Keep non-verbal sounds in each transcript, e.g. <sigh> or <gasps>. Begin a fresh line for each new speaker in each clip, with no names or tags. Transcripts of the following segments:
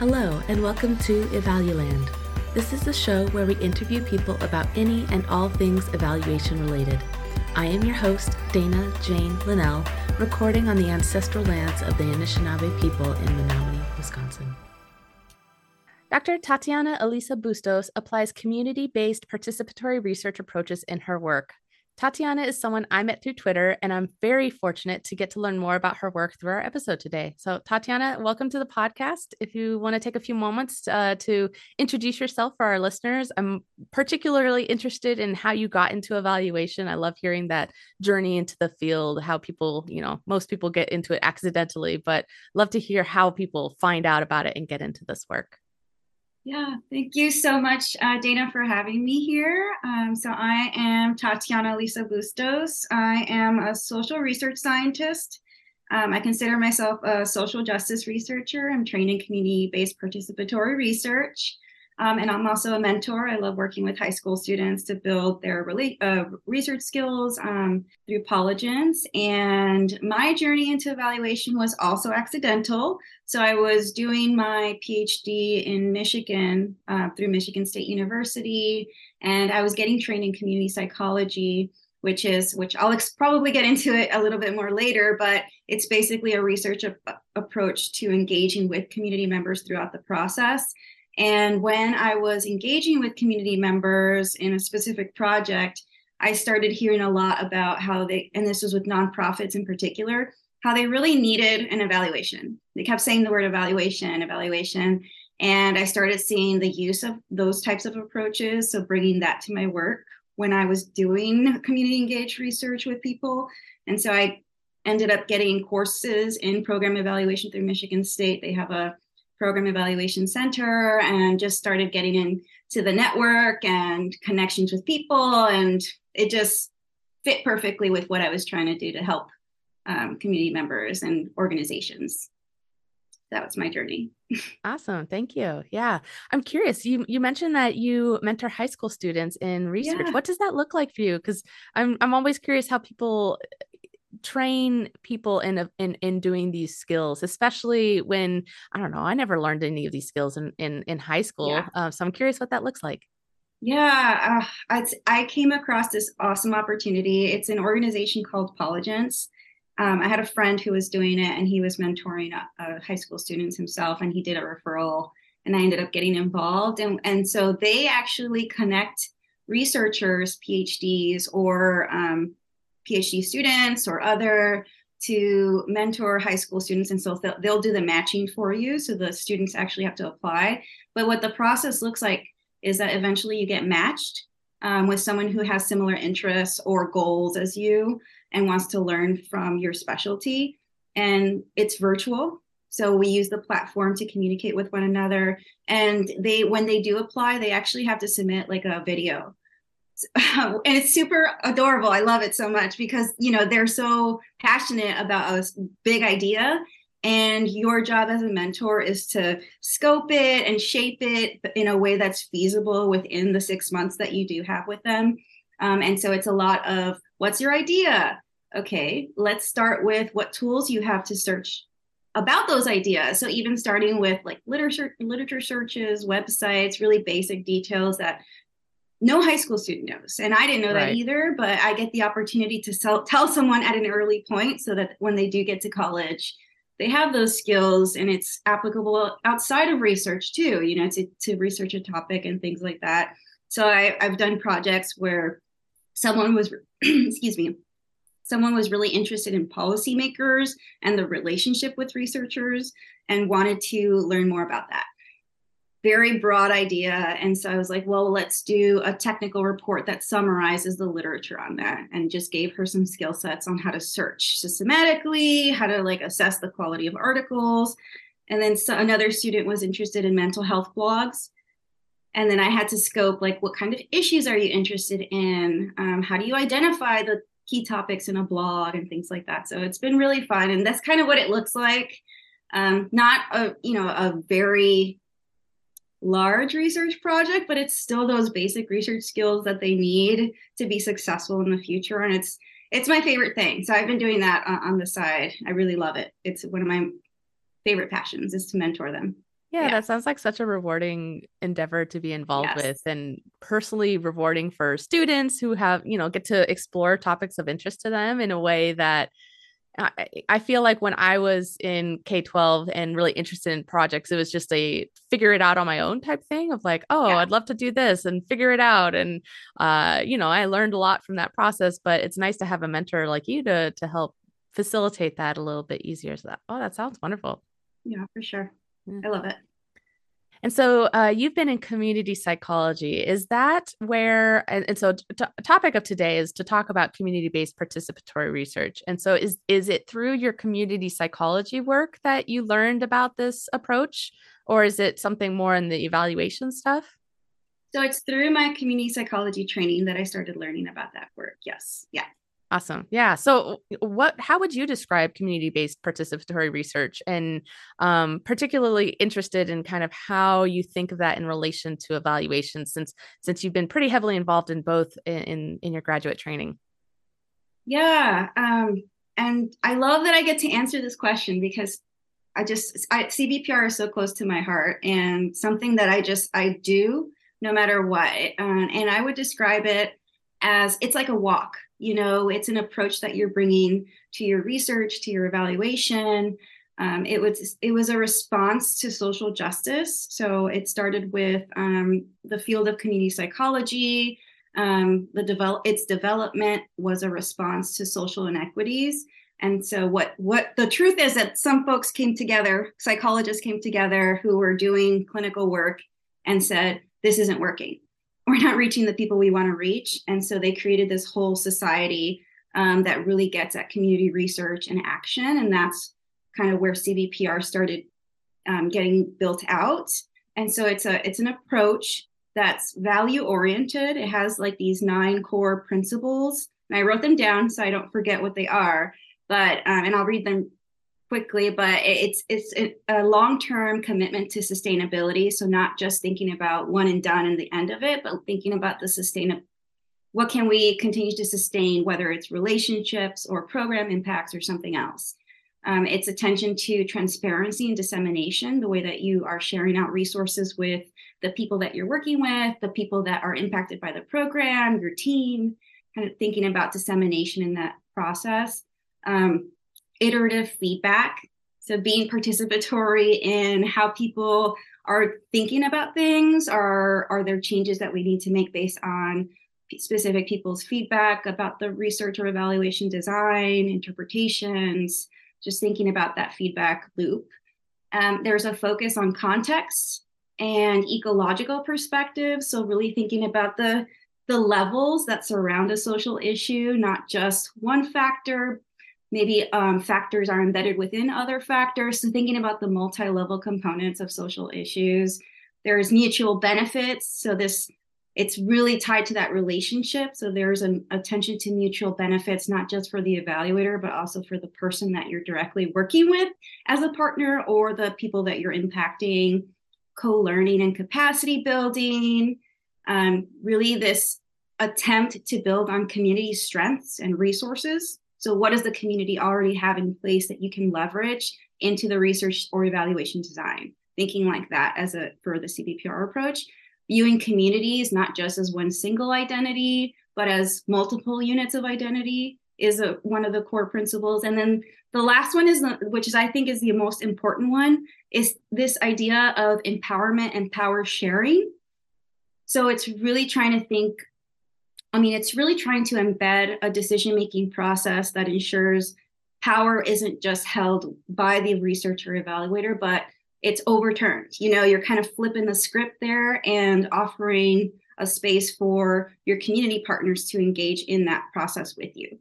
Hello, and welcome to Evaluland. This is the show where we interview people about any and all things evaluation related. I am your host, Dana Jane Linnell, recording on the ancestral lands of the Anishinaabe people in Menomonie, Wisconsin. Dr. Tatiana Elisa Bustos applies community based participatory research approaches in her work. Tatiana is someone I met through Twitter, and I'm very fortunate to get to learn more about her work through our episode today. So, Tatiana, welcome to the podcast. If you want to take a few moments uh, to introduce yourself for our listeners, I'm particularly interested in how you got into evaluation. I love hearing that journey into the field, how people, you know, most people get into it accidentally, but love to hear how people find out about it and get into this work.
Yeah, thank you so much, uh, Dana, for having me here. Um, so, I am Tatiana Elisa Bustos. I am a social research scientist. Um, I consider myself a social justice researcher. I'm trained in community based participatory research. Um, and I'm also a mentor. I love working with high school students to build their uh, research skills um, through Polygence. And my journey into evaluation was also accidental. So I was doing my PhD in Michigan uh, through Michigan State University, and I was getting trained in community psychology which is which I'll ex- probably get into it a little bit more later, but it's basically a research approach to engaging with community members throughout the process. And when I was engaging with community members in a specific project, I started hearing a lot about how they, and this was with nonprofits in particular, how they really needed an evaluation. They kept saying the word evaluation, evaluation. And I started seeing the use of those types of approaches. So bringing that to my work when I was doing community engaged research with people. And so I ended up getting courses in program evaluation through Michigan State. They have a program evaluation center and just started getting into the network and connections with people. And it just fit perfectly with what i was trying to do to help um, community members and organizations. That was my journey. <laughs>
Awesome. Thank you. Yeah. I'm curious you you mentioned that you mentor high school students in research. Yeah. what does that look like for you? Because i'm i'm always curious how people train people in in in doing these skills especially when i don't know i never learned any of these skills in in, in high school yeah. uh, so i'm curious what that looks like.
Yeah uh, i came across this awesome opportunity. It's an organization called Polygence. Um, i had a friend who was doing it and he was mentoring a high school students himself and he did a referral and i ended up getting involved and and so they actually connect researchers phds or um, PhD students or other to mentor high school students. And so they'll, they'll do the matching for you. So the students actually have to apply. But what the process looks like is that eventually you get matched um, with someone who has similar interests or goals as you and wants to learn from your specialty. And it's virtual. So we use the platform to communicate with one another. And they, when they do apply, they actually have to submit like a video <laughs> and it's super adorable. I love it so much because you know they're so passionate about a big idea, and your job as a mentor is to scope it and shape it in a way that's feasible within the six months that you do have with them. Um, and so it's a lot of what's your idea? Okay, let's start with what tools you have to search about those ideas. So even starting with like literature literature searches, websites, really basic details that no high school student knows. And I didn't know right. that either, but I get the opportunity to sell, tell someone at an early point so that when they do get to college, they have those skills and it's applicable outside of research too, you know, to, to research a topic and things like that. So I, I've done projects where someone was, <clears throat> excuse me, someone was really interested in policymakers and the relationship with researchers and wanted to learn more about that very broad idea. And so I was like, well, let's do a technical report that summarizes the literature on that and just gave her some skill sets on how to search systematically, how to like assess the quality of articles. And then so another student was interested in mental health blogs. And then I had to scope like, what kind of issues are you interested in? Um, how do you identify the key topics in a blog and things like that? So it's been really fun. And that's kind of what it looks like. Um, not a, you know, a very large research project, but it's still those basic research skills that they need to be successful in the future. And it's it's my favorite thing. So I've been doing that uh, on the side. I really love it. It's one of my favorite passions is to mentor them.
Yeah, yeah, that sounds like such a rewarding endeavor to be involved yes. with and personally rewarding for students who have, you know, get to explore topics of interest to them in a way that I, I feel like when I was in K 12 and really interested in projects, it was just a figure it out on my own type thing of like, oh, yeah. I'd love to do this and figure it out. And, uh, you know, I learned a lot from that process, but it's nice to have a mentor like you to, to help facilitate that a little bit easier. So that, oh, that sounds wonderful.
Yeah, for sure. Yeah. I love it.
And so uh, you've been in community psychology. Is that where, and, and so t- topic of today is to talk about community-based participatory research. And so is, is it through your community psychology work that you learned about this approach? Or is it something more in the evaluation stuff?
So it's through my community psychology training that I started learning about that work. Yes. Yeah.
Awesome. Yeah. So, what? How would you describe community-based participatory research, and um, particularly interested in kind of how you think of that in relation to evaluation, since since you've been pretty heavily involved in both in in your graduate training.
Yeah, um, and I love that I get to answer this question because I just I, CBPR is so close to my heart and something that I just I do no matter what, uh, and I would describe it as it's like a walk you know it's an approach that you're bringing to your research to your evaluation. Um, it was it was a response to social justice. So it started with um, the field of community psychology. Um, the develop its development was a response to social inequities. And so what what the truth is that some folks came together psychologists came together who were doing clinical work and said this isn't working we're not reaching the people we want to reach. And so they created this whole society um, that really gets at community research and action. And that's kind of where CBPR started um, getting built out. And so it's a it's an approach that's value oriented. It has like these nine core principles, and I wrote them down so I don't forget what they are. But um, and I'll read them quickly, but it's it's a long-term commitment to sustainability. So not just thinking about one and done and the end of it, but thinking about the sustainable. What can we continue to sustain, whether it's relationships or program impacts or something else? Um, it's attention to transparency and dissemination, the way that you are sharing out resources with the people that you're working with, the people that are impacted by the program, your team, kind of thinking about dissemination in that process. Um, iterative feedback. So being participatory in how people are thinking about things, are are there changes that we need to make based on specific people's feedback about the research or evaluation design, interpretations, just thinking about that feedback loop. Um, there's a focus on context and ecological perspective. So really thinking about the the levels that surround a social issue, not just one factor, maybe um, factors are embedded within other factors. So thinking about the multi-level components of social issues. There's mutual benefits. So this it's really tied to that relationship. So there's an attention to mutual benefits, not just for the evaluator, but also for the person that you're directly working with as a partner or the people that you're impacting, co-learning and capacity building. Um, really this attempt to build on community strengths and resources so, what does the community already have in place that you can leverage into the research or evaluation design? Thinking like that as a for the CBPR approach, viewing communities not just as one single identity, but as multiple units of identity is a, one of the core principles. And then the last one is, the, which is I think is the most important one, is this idea of empowerment and power sharing. So it's really trying to think I mean, it's really trying to embed a decision making process that ensures power isn't just held by the researcher evaluator, but it's overturned. You know, you're kind of flipping the script there and offering a space for your community partners to engage in that process with you.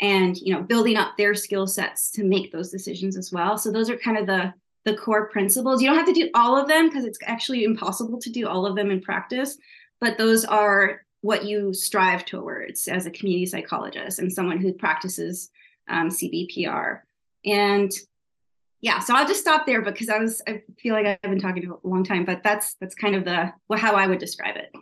And you know building up their skill sets to make those decisions as well. So those are kind of the the core principles. You don't have to do all of them because it's actually impossible to do all of them in practice but those are what you strive towards as a community psychologist and someone who practices um, CBPR. And yeah, so I'll just stop there because I was I feel like I've been talking a long time, but that's that's kind of the how I would describe it.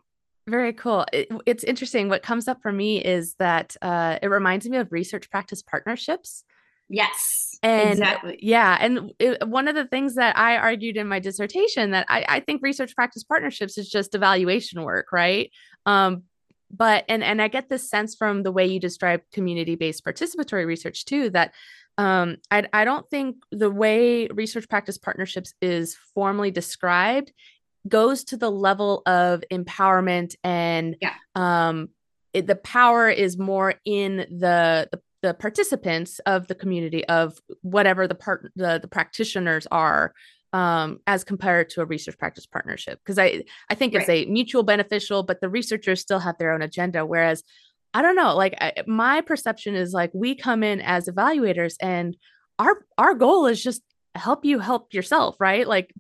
Very cool. It, it's interesting. What comes up for me is that uh, it reminds me of research practice partnerships.
Yes.
And
exactly.
yeah. And it, one of the things that I argued in my dissertation that I, I think research practice partnerships is just evaluation work, right? Um, but and and I get this sense from the way you describe community-based participatory research too that um, I, I don't think the way research practice partnerships is formally described goes to the level of empowerment and
yeah.
um, it, the power is more in the, the the participants of the community of whatever the part the, the practitioners are um, as compared to a research practice partnership because i i think right. it's a mutual beneficial but the researchers still have their own agenda whereas i don't know like I, my perception is like we come in as evaluators and our our goal is just help you help yourself right? Like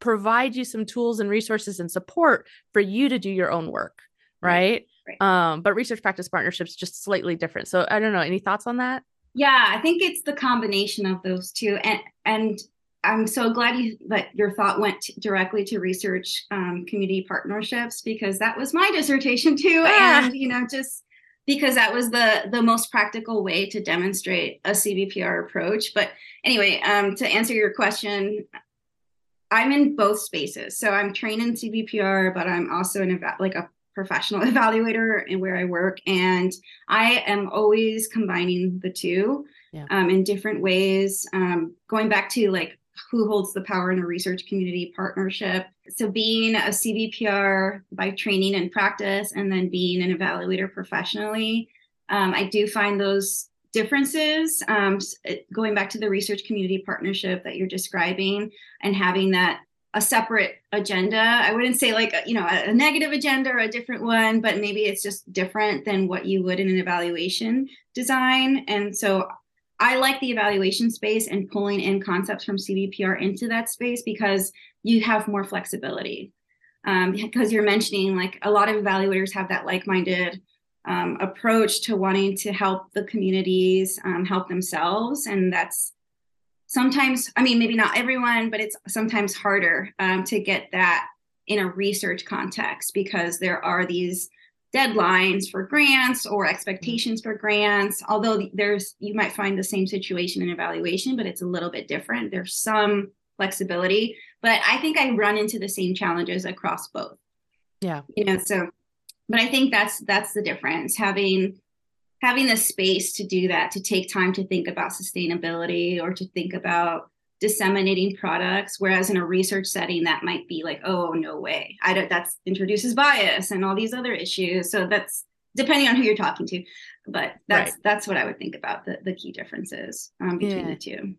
provide you some tools and resources and support for you to do your own work right, right. um but research practice partnerships just slightly different. So i don't know any thoughts on that?
Yeah i think it's the combination of those two and and i'm so glad you that your thought went to, directly to research um, community partnerships because that was my dissertation too ah. and you know just because that was the the most practical way to demonstrate a cbpr approach but anyway um, to answer your question I'm in both spaces. So I'm trained in CBPR, but I'm also an eva- like a professional <laughs> evaluator in where I work, and I am always combining the two yeah. um, in different ways. Um, going back to like who holds the power in a research community partnership. So being a CBPR by training and practice, and then being an evaluator professionally, um, I do find those differences um, going back to the research community partnership that you're describing and having that a separate agenda i wouldn't say like you know a, negative agenda or a different one but maybe it's just different than what you would in an evaluation design and so i like the evaluation space and pulling in concepts from cbpr into that space because you have more flexibility um, because you're mentioning like a lot of evaluators have that like-minded um, approach to wanting to help the communities um, help themselves. And that's sometimes, I mean, maybe not everyone, but it's sometimes harder um, to get that in a research context because there are these deadlines for grants or expectations for grants although there's you might find the same situation in evaluation but it's a little bit different. There's some flexibility but i think i run into the same challenges across both.
Yeah.
You know so but i think that's that's the difference having having the space to do that to take time to think about sustainability or to think about disseminating products whereas in a research setting that might be like oh no way. I don't that's introduces bias and all these other issues. So that's depending on who you're talking to but that's right. that's what i would think about the, the key differences um, between yeah. the two.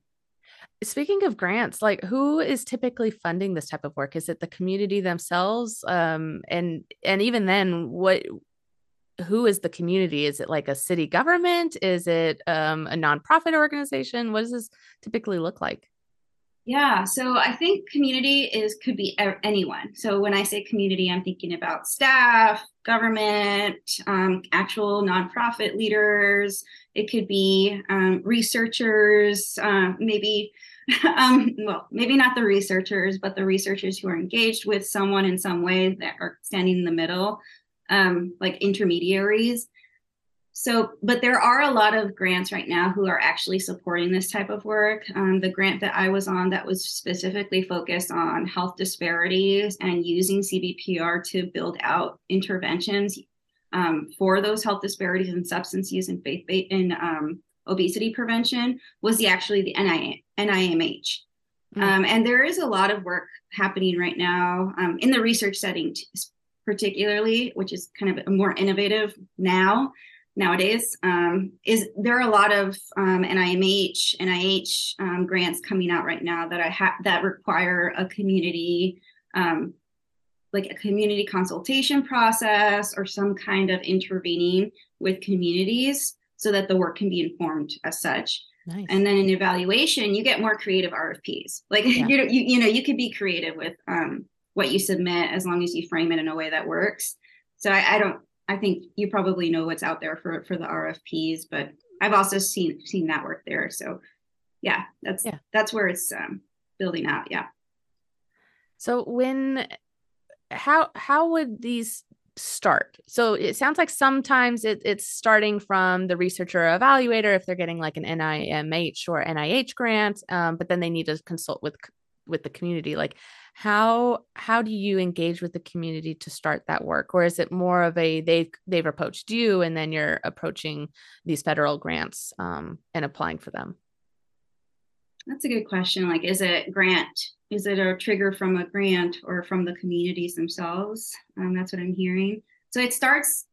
Speaking of grants like who is typically funding this type of work? Is it the community themselves? Um and and even then what who is the community? Is it like a city government? Is it um a nonprofit organization? What does this typically look like
yeah, so I think community is could be anyone. So when I say community, I'm thinking about staff, government, um, actual nonprofit leaders. It could be um, researchers, uh, maybe, <laughs> um, well, maybe not the researchers, but the researchers who are engaged with someone in some way that are standing in the middle, um, like intermediaries. So, but there are a lot of grants right now who are actually supporting this type of work. Um, the grant that I was on that was specifically focused on health disparities and using CBPR to build out interventions um, for those health disparities in substance use and faith in um, obesity prevention was the actually the NIMH. Mm-hmm. Um, and there is a lot of work happening right now um, in the research setting, particularly, which is kind of more innovative now nowadays um, is there are a lot of um, NIMH, NIH um, grants coming out right now that I have that require a community, um, like a community consultation process or some kind of intervening with communities so that the work can be informed as such. Nice. And then in evaluation, you get more creative RFPs. Like yeah. <laughs> you, you, you know, you could be creative with um, what you submit as long as you frame it in a way that works. So I, I don't I think you probably know what's out there for for the RFPs, but I've also seen seen that work there. So yeah, that's yeah. that's where it's um, building out. Yeah.
So when how how would these start? So it sounds like sometimes it, it's starting from the researcher evaluator if they're getting like an NIMH or NIH grant, um, but then they need to consult with with the community. Like how how do you engage with the community to start that work, or is it more of a they've they've approached you and then you're approaching these federal grants um, and applying for them?
That's a good question. Like, is it grant is it a trigger from a grant or from the communities themselves? Um, that's what I'm hearing. So it starts,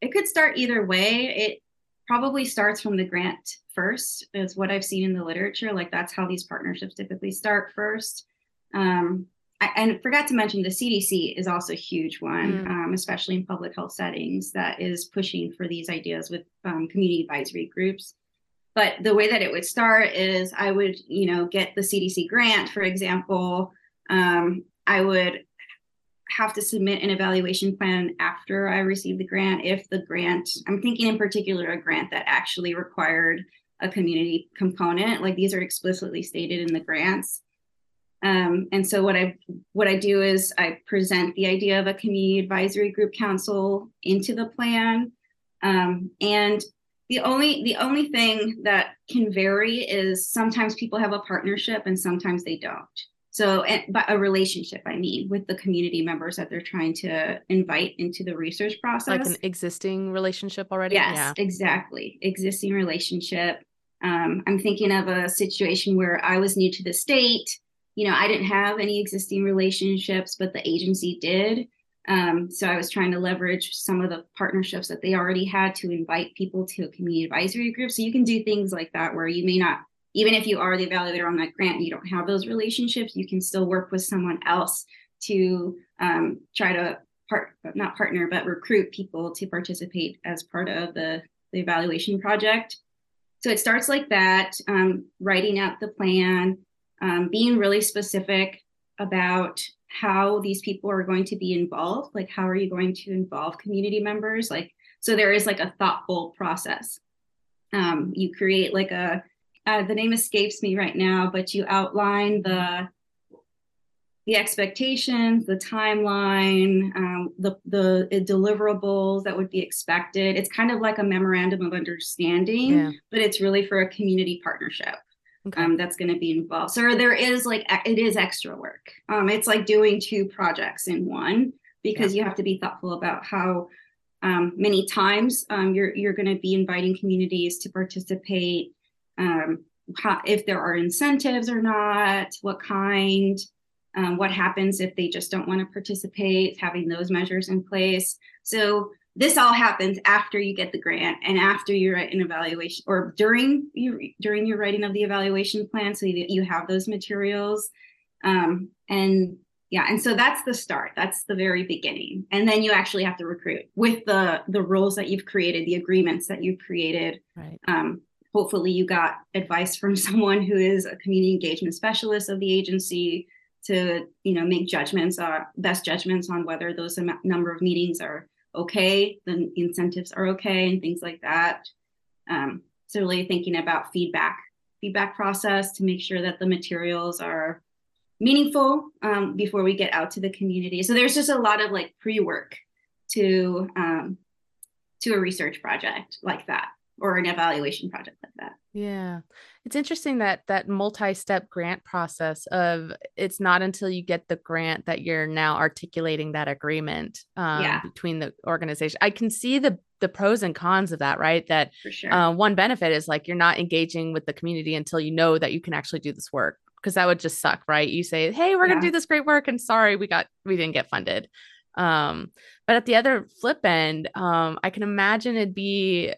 it could start either way. It probably starts from the grant first, is what I've seen in the literature. Like that's how these partnerships typically start first. Um, I, and forgot to mention the CDC is also a huge one, mm. um, especially in public health settings, that is pushing for these ideas with um, community advisory groups. But the way that it would start is I would, you know, get the CDC grant, for example. Um, I would have to submit an evaluation plan after I received the grant. If the grant, I'm thinking in particular a grant that actually required a community component, like these are explicitly stated in the grants. Um, and so what I what I do is I present the idea of a community advisory group council into the plan, um, and the only the only thing that can vary is sometimes people have a partnership and sometimes they don't. So but a relationship i mean with the community members that they're trying to invite into the research process.
Like an existing relationship already?
Yes yeah. exactly. Existing relationship. Um, i'm thinking of a situation where i was new to the state you know i didn't have any existing relationships but the agency did um, so I was trying to leverage some of the partnerships that they already had to invite people to a community advisory group. So you can do things like that where you may not, even if you are the evaluator on that grant, you don't have those relationships, you can still work with someone else to um, try to part, not partner, but recruit people to participate as part of the, the evaluation project. So it starts like that, um, writing out the plan, um, being really specific about how these people are going to be involved like how are you going to involve community members? Like so there is like a thoughtful process. Um, you create like a uh, the name escapes me right now but you outline the the expectations the timeline um, the the deliverables that would be expected. It's kind of like a memorandum of understanding yeah. but it's really for a community partnership okay. um, that's going to be involved. So there is like it is extra work. Um, it's like doing two projects in one because yeah. you have to be thoughtful about how um, many times um, you're you're going to be inviting communities to participate. Um, how, if there are incentives or not, what kind, um, what happens if they just don't want to participate, having those measures in place. So this all happens after you get the grant and after you write an evaluation or during you during your writing of the evaluation plan. So that you have those materials. Um, and yeah and so that's the start. That's the very beginning. And then you actually have to recruit with the the rules that you've created the agreements that you've created. Right. um, hopefully you got advice from <laughs> someone who is a community engagement specialist of the agency to you know make judgments uh, best judgments on whether those number of meetings are okay, the incentives are okay, and things like that. Um, so really thinking about feedback, feedback process to make sure that the materials are meaningful um, before we get out to the community. So there's just a lot of like pre-work to um, to a research project like that or an evaluation project like that.
Yeah. It's interesting that that multi-step grant process of it's not until you get the grant that you're now articulating that agreement um, yeah. between the organization. I can see the the pros and cons of that, right? That sure. uh, one benefit is like you're not engaging with the community until you know that you can actually do this work because that would just suck, right? You say, "Hey, we're yeah. going to do this great work and sorry, we got we didn't get funded." Um, but at the other flip end, um, I can imagine it'd be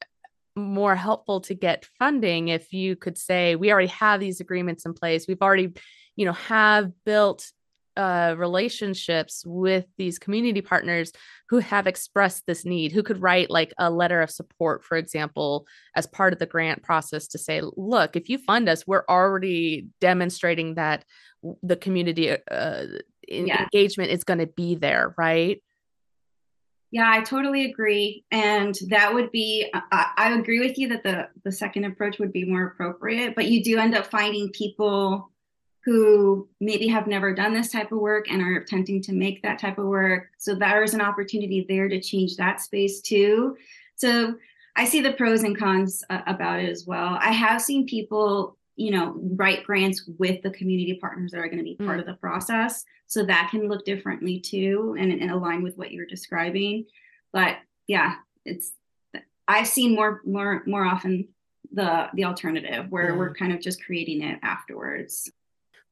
more helpful to get funding if you could say we already have these agreements in place we've already you know have built uh, relationships with these community partners who have expressed this need, who could write like a letter of support, for example, as part of the grant process to say, look, if you fund us, we're already demonstrating that the community uh, yeah. engagement is going to be there, right?
Yeah, I totally agree. And that would be, I, I, agree with you that the, the second approach would be more appropriate, but you do end up finding people who maybe have never done this type of work and are attempting to make that type of work. So there is an opportunity there to change that space too. So I see the pros and cons uh, about it as well. I have seen people, you know, write grants with the community partners that are going to be part mm. of the process. So that can look differently too and, and align with what you're describing. But yeah, it's I've seen more more more often the the alternative where we're kind of just creating it afterwards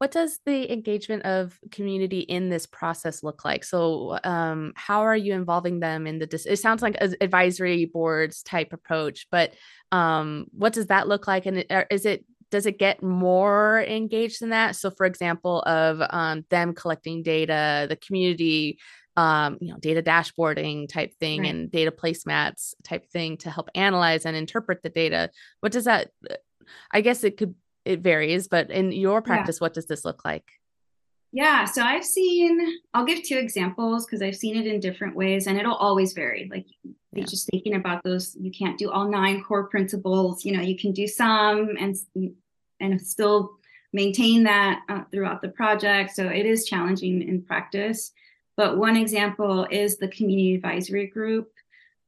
what does the engagement of community in this process look like so um, how are you involving them in the dis- it sounds like an advisory boards type approach but um, what does that look like and is it does it get more engaged than that so for example of um, them collecting data the community um, you know data dashboarding type thing right. and data placemats type thing to help analyze and interpret the data what does that i guess it could it varies, but in your practice, yeah. what does this look like?
Yeah, so I've seen, I'll give two examples because I've seen it in different ways and it'll always vary. Like, yeah. just thinking about those, you can't do all nine core principles. You know, you can do some and and still maintain that uh, throughout the project. So it is challenging in practice. But one example is the community advisory group.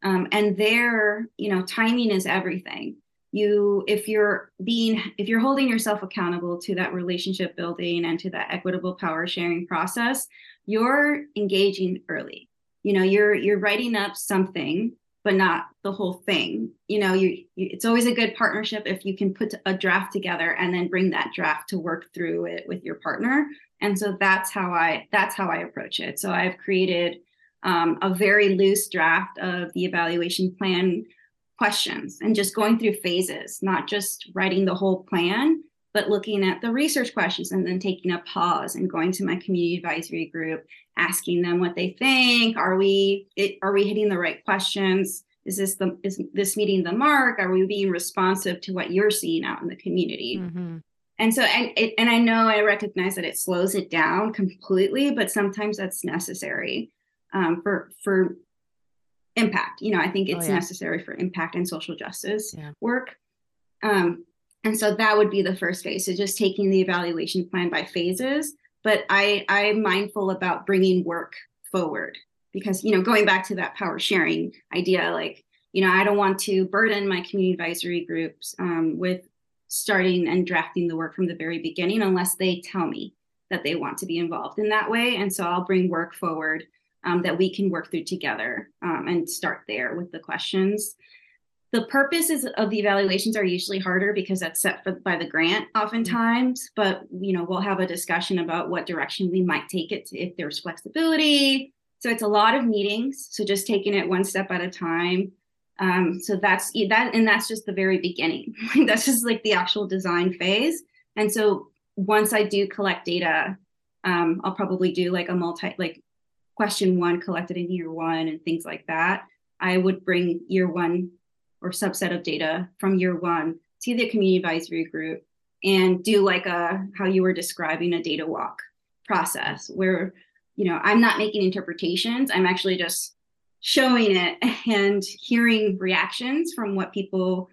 Um, and there, you know, timing is everything you if you're being if you're holding yourself accountable to that relationship building and to that equitable power sharing process you're engaging early you know you're you're writing up something but not the whole thing. You know you, you, it's always a good partnership if you can put a draft together and then bring that draft to work through it with your partner. And so that's how i that's how i approach it. So i've created um, a very loose draft of the evaluation plan questions and just going through phases, not just writing the whole plan, but looking at the research questions and then taking a pause and going to my community advisory group, asking them what they think. Are we it, are we hitting the right questions? Is this the is this meeting the mark? Are we being responsive to what you're seeing out in the community? Mm-hmm. And so, and, it, and I know I recognize that it slows it down completely, but sometimes that's necessary um, for for impact. You know, I think oh, it's oh, yeah. necessary for impact and social justice yeah. work. Um, and so that would be the first phase. So just taking the evaluation plan by phases. But I I'm mindful about bringing work forward because you know going back to that power sharing idea, like you know I don't want to burden my community advisory groups um, with starting and drafting the work from the very beginning unless they tell me that they want to be involved in that way. And so I'll bring work forward um, that we can work through together um, and start there with the questions. The purposes of the evaluations are usually harder because that's set for, by the grant oftentimes, but you know we'll have a discussion about what direction we might take it to, if there's flexibility. So it's a lot of meetings. So just taking it one step at a time. Um, so that's that, and that's just the very beginning. <laughs> that's just like the actual design phase. And so once I do collect data, um, I'll probably do like a multi like question one collected in year one and things like that, I would bring year one or subset of data from year one to the community advisory group and do like a how you were describing a data walk process where you know i'm not making interpretations. I'm actually just showing it and hearing reactions from what people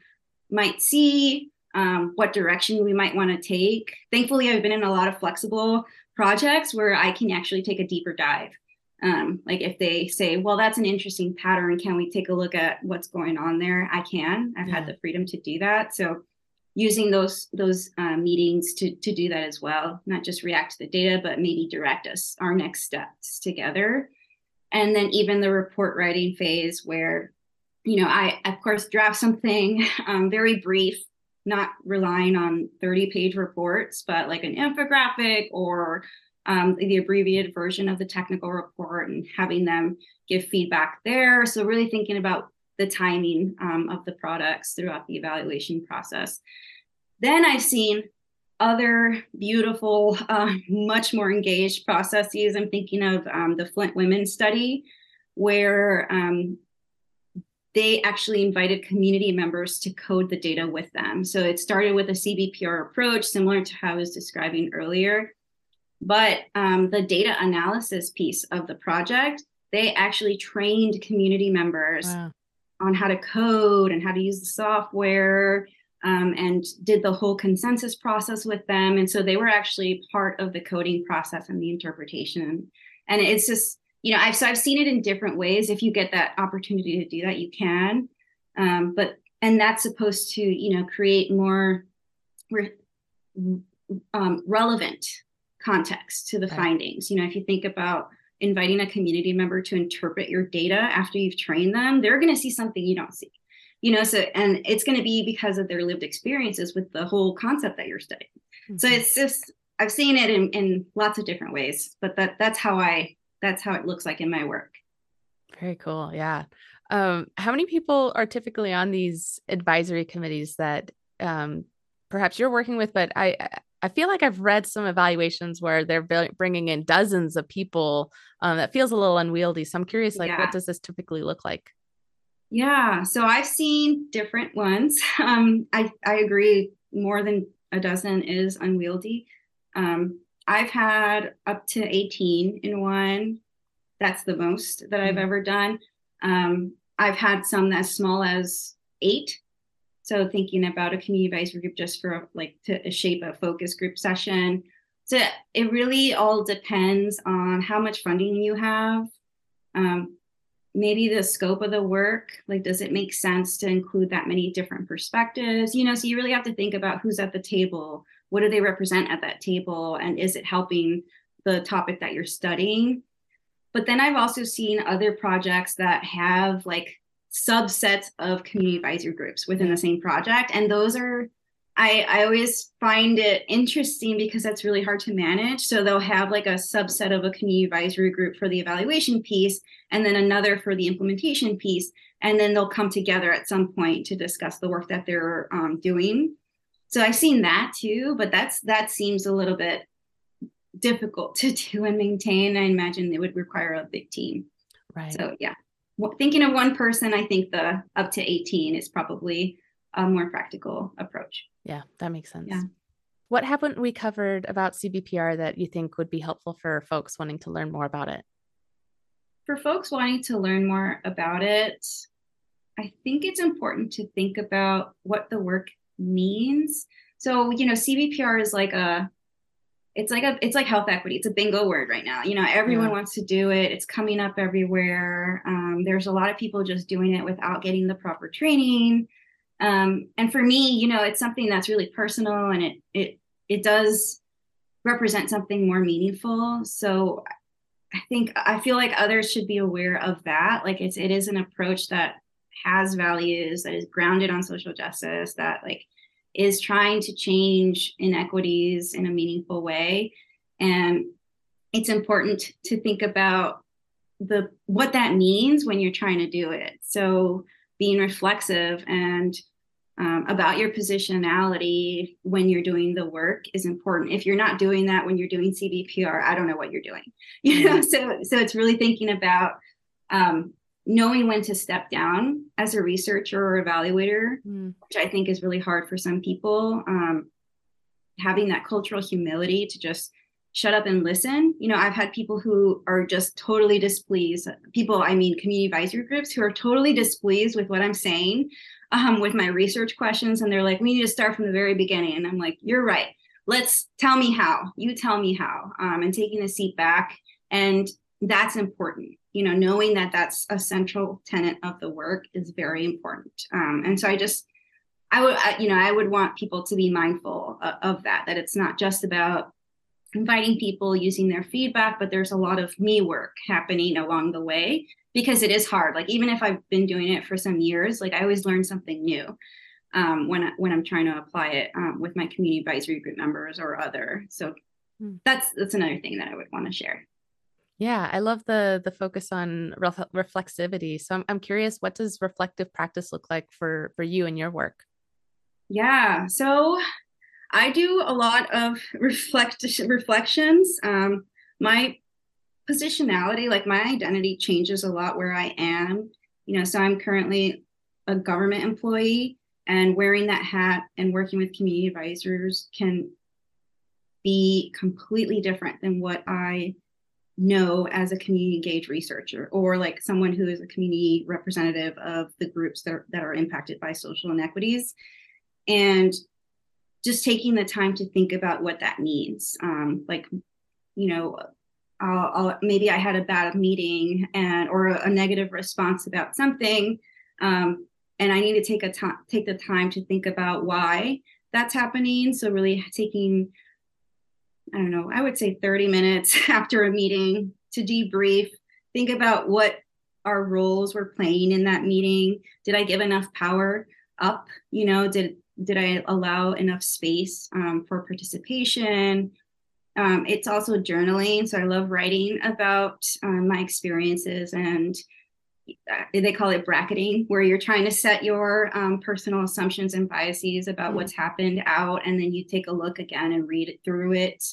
might see um, what direction we might want to take. Thankfully i've been in a lot of flexible projects where i can actually take a deeper dive um, like if they say well that's an interesting pattern. Can we take a look at what's going on there? I can. I've yeah. had the freedom to do that. So using those those uh, meetings to to do that as well not just react to the data but maybe direct us our next steps together. And then even the report writing phase where you know i of course draft something <laughs> um, very brief not relying on 30 page reports but like an infographic or um, the abbreviated version of the technical report and having them give feedback there. So, really thinking about the timing um, of the products throughout the evaluation process. Then I've seen other beautiful, uh, much more engaged processes. I'm thinking of um, the Flint Women Study, where um, they actually invited community members to code the data with them. So it started with a CBPR approach, similar to how I was describing earlier. But um, the data analysis piece of the project, they actually trained community members wow. on how to code and how to use the software. um, and did the whole consensus process with them. And so they were actually part of the coding process and the interpretation. And it's just, you know, I've so I've seen it in different ways. If you get that opportunity to do that, you can. Um, but and that's supposed to, you know, create more re- um, relevant context to the right. findings. You know, if you think about inviting a community member to interpret your data after you've trained them, they're going to see something you don't see you know so and it's going to be because of their lived experiences with the whole concept that you're studying mm-hmm. so it's just i've seen it in, in lots of different ways but that that's how i that's how it looks like in my work
very cool yeah um, how many people are typically on these advisory committees that um, perhaps you're working with but i I feel like I've read some evaluations where they're bringing in dozens of people. Um, that feels a little unwieldy. So I'm curious, like, yeah. what does this typically look like?
Yeah, so I've seen different ones. <laughs> Um, I I agree. More than a dozen is unwieldy. Um, I've had up to 18 in one. That's the most that I've mm-hmm. ever done. Um, I've had some as small as eight. So thinking about a community advisory group just for like to shape a focus group session. So it really all depends on how much funding you have. Um, maybe the scope of the work like does it make sense to include that many different perspectives you know so you really have to think about who's at the table what do they represent at that table and is it helping the topic that you're studying but then i've also seen other projects that have like subsets of community advisory groups within the same project and those are I, I always find it interesting because that's really hard to manage. So they'll have like a subset of a community advisory group for the evaluation piece, and then another for the implementation piece. And then they'll come together at some point to discuss the work that they're um, doing. So I've seen that too, but that's that seems a little bit difficult <laughs> to do and maintain. I imagine it would require a big team. Right. So yeah, thinking of one person, I think the up to 18 is probably a more practical approach.
Yeah, that makes sense. Yeah. What haven't we covered about CBPR that you think would be helpful for folks wanting to learn more about it?
For folks wanting to learn more about it, I think it's important to think about what the work means. So, you know, CBPR is like a it's like a it's like health equity it's a bingo word right now you know everyone yeah. wants to do it it's coming up everywhere um, there's a lot of people just doing it without getting the proper training um, and for me, you know, it's something that's really personal and it it it does represent something more meaningful. So I think I feel like others should be aware of that. Like it's it is an approach that has values, that is grounded on social justice, that like is trying to change inequities in a meaningful way. And it's important to think about the what that means when you're trying to do it. So being reflexive and um, about your positionality when you're doing the work is important. If you're not doing that when you're doing CBPR, I don't know what you're doing. <laughs> You know, so so it's really thinking about um, knowing when to step down as a researcher or evaluator, mm. which I think is really hard for some people. Um, having that cultural humility to just shut up and listen. You know, I've had people who are just totally displeased. People, I mean, community advisory groups who are totally displeased with what I'm saying um, with my research questions and they're like we need to start from the very beginning and i'm like you're right let's tell me how you tell me how um, and taking a seat back and that's important you know knowing that that's a central tenet of the work is very important um, and so i just i would I, you know i would want people to be mindful of, of that that it's not just about inviting people using their feedback but there's a lot of me work happening along the way because it is hard. Like even if I've been doing it for some years, like I always learn something new um, when I, when I'm trying to apply it um, with my community advisory group members or other. So hmm. that's that's another thing that I would want to share.
Yeah, I love the the focus on reflexivity. So I'm I'm curious, what does reflective practice look like for for you and your work?
Yeah, so I do a lot of <laughs> reflect reflections. Um, my positionality, like my identity changes a lot where I am. You know, so I'm currently a government employee and wearing that hat and working with community advisors can be completely different than what I know as a community engaged researcher or like someone who is a community representative of the groups that are, that are impacted by social inequities. and just taking the time to think about what that means. Um, like, you know, I'll, I'll, maybe I had a bad meeting and or a, a negative response about something, um, and I need to take a time take the time to think about why that's happening. So really taking, I don't know, I would say 30 minutes <laughs> after a meeting to debrief, think about what our roles were playing in that meeting. Did I give enough power up? You know, did did I allow enough space um, for participation? Um, it's also journaling. So I love writing about um, my experiences and uh, they call it bracketing, where you're trying to set your um, personal assumptions and biases about mm-hmm. what's happened out, and then you take a look again and read it through it.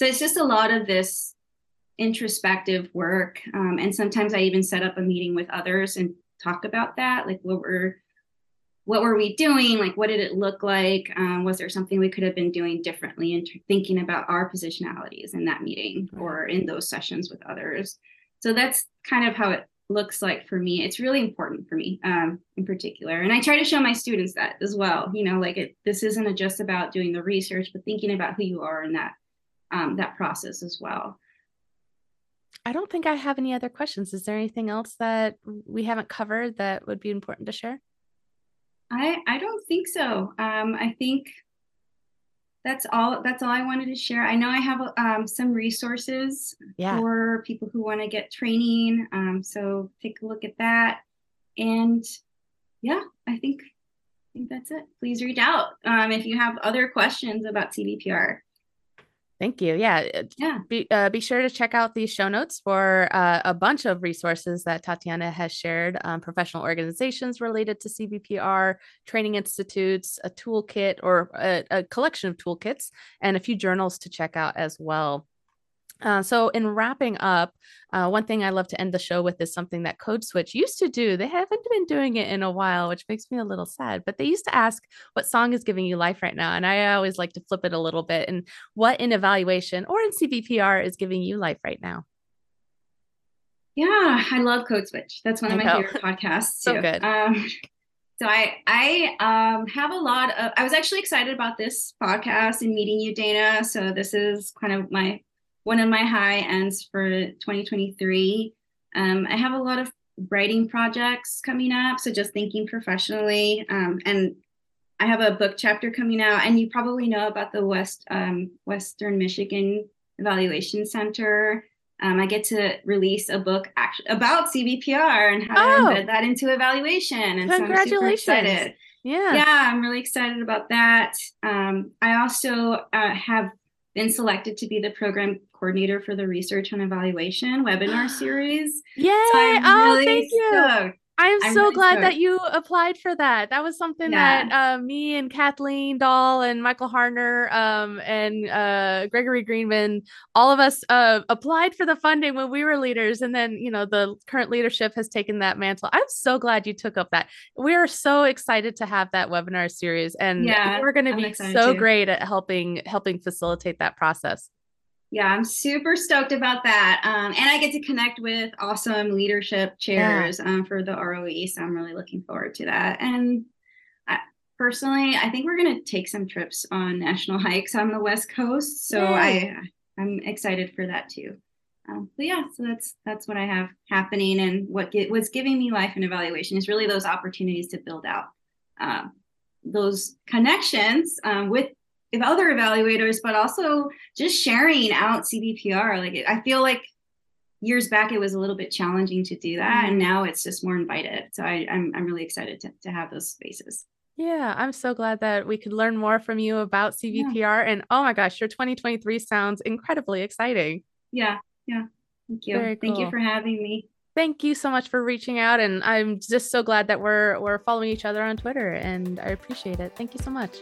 So it's just a lot of this introspective work. Um, and sometimes I even set up a meeting with others and talk about that, like what were what were we doing? Like, what did it look like? Um, was there something we could have been doing differently and thinking about our positionalities in that meeting or in those sessions with others? So that's kind of how it looks like for me. It's really important for me um, in particular. And I try to show my students that as well. You know, like it, this isn't just about doing the research, but thinking about who you are in that um, that process as well.
I don't think I have any other questions. Is there anything else that we haven't covered that would be important to share?
I I don't think so. Um, I think that's all. That's all I wanted to share. I know I have um, some resources yeah. for people who want to get training. Um, so take a look at that. And yeah, I think I think that's it. Please reach out um, if you have other questions about CBPR.
Thank you. Yeah. Yeah. Be, uh, be sure to check out these show notes for uh, a bunch of resources that Tatiana has shared um, professional organizations related to CBPR, training institutes, a toolkit or a, a collection of toolkits, and a few journals to check out as well. Uh, so, in wrapping up, uh, one thing I love to end the show with is something that Code Switch used to do. They haven't been doing it in a while, which makes me a little sad. But they used to ask, "What song is giving you life right now?" And I always like to flip it a little bit. And what in evaluation or in CBPR is giving you life right now?
Yeah, I love Code Switch. That's one of my favorite podcasts. <laughs>
Too. so good. Um,
so I I um, have a lot of. I was actually excited about this podcast and meeting you, Dana. So this is kind of my one of my high ends for 2023. Um, I have a lot of writing projects coming up, so just thinking professionally. Um, and I have a book chapter coming out, and you probably know about the West um, Western Michigan Evaluation Center. Um, I get to release a book actually about CBPR and how oh. to embed that into evaluation. And
congratulations! So
yeah, yeah, I'm really excited about that. Um, I also uh, have been selected to be the program coordinator for the research and evaluation webinar <gasps> series.
Yay! So oh, really thank you. Stoked. I'm, I'm so really glad that you applied for that. That was something yeah. that uh, me and Kathleen Dahl and Michael Harner um, and uh, Gregory Greenman, all of us uh, applied for the funding when we were leaders. And then, you know, the current leadership has taken that mantle. I'm so glad you took up that. We are so excited to have that webinar series. And yeah, we're going to be so too. great at helping helping facilitate that process
yeah, I'm super stoked about that. Um, and I get to connect with awesome leadership chairs yeah. um, for the ROE. So I'm really looking forward to that. And I, personally, I think we're going to take some trips on national <laughs> hikes on the West Coast. So I, I'm excited for that too. Um, but yeah, so that's that's what I have happening, and what get, what's giving me life and evaluation is really those opportunities to build out um, those connections um, with if other evaluators, but also just sharing out CBPR. Like I feel like years back it was a little bit challenging to do that, mm-hmm. and now it's just more invited. So I, I'm I'm really excited to to have those spaces.
Yeah, I'm so glad that we could learn more from you about CBPR. Yeah. And oh my gosh, your 2023 sounds incredibly exciting.
Yeah, yeah. Thank you. Very Thank cool. you for having me.
Thank you so much for reaching out. And I'm just so glad that we're we're following each other on Twitter and I appreciate it. Thank you so much.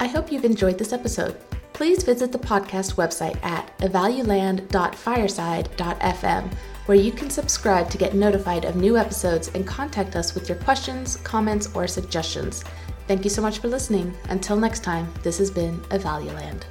I hope you've enjoyed this episode. Please visit the podcast website at evaluland.fireside.fm, where you can subscribe to get notified of new episodes and contact us with your questions, comments, or suggestions. Thank you so much for listening. Until next time, this has been Evaluland.